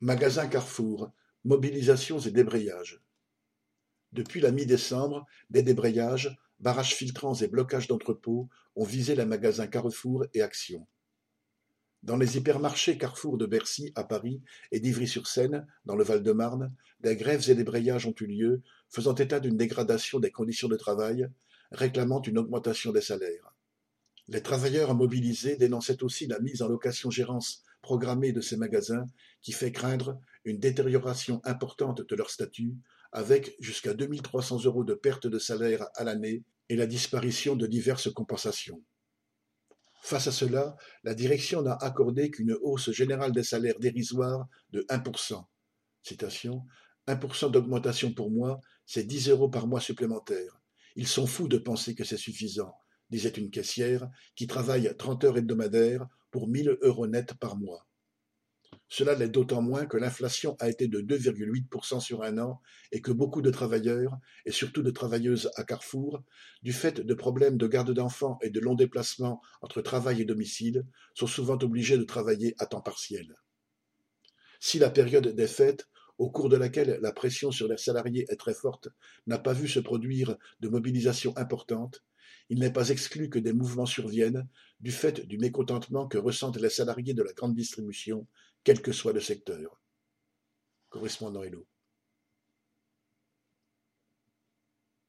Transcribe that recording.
Magasin Carrefour, mobilisations et débrayages. Depuis la mi-décembre, des débrayages, barrages filtrants et blocages d'entrepôts ont visé les magasins Carrefour et Action. Dans les hypermarchés Carrefour de Bercy à Paris et d'Ivry-sur-Seine, dans le Val-de-Marne, des grèves et débrayages ont eu lieu, faisant état d'une dégradation des conditions de travail, réclamant une augmentation des salaires. Les travailleurs mobilisés dénonçaient aussi la mise en location-gérance programmée de ces magasins qui fait craindre une détérioration importante de leur statut, avec jusqu'à 2300 euros de perte de salaire à l'année et la disparition de diverses compensations. Face à cela, la direction n'a accordé qu'une hausse générale des salaires dérisoire de 1%. Citation 1% d'augmentation pour moi, c'est 10 euros par mois supplémentaires. Ils sont fous de penser que c'est suffisant, disait une caissière qui travaille 30 heures hebdomadaires pour 1000 euros net par mois. Cela l'est d'autant moins que l'inflation a été de 2,8% sur un an et que beaucoup de travailleurs, et surtout de travailleuses à Carrefour, du fait de problèmes de garde d'enfants et de longs déplacements entre travail et domicile, sont souvent obligés de travailler à temps partiel. Si la période des fêtes, au cours de laquelle la pression sur les salariés est très forte, n'a pas vu se produire de mobilisation importante, il n'est pas exclu que des mouvements surviennent du fait du mécontentement que ressentent les salariés de la grande distribution, quel que soit le secteur. Correspondant Hello.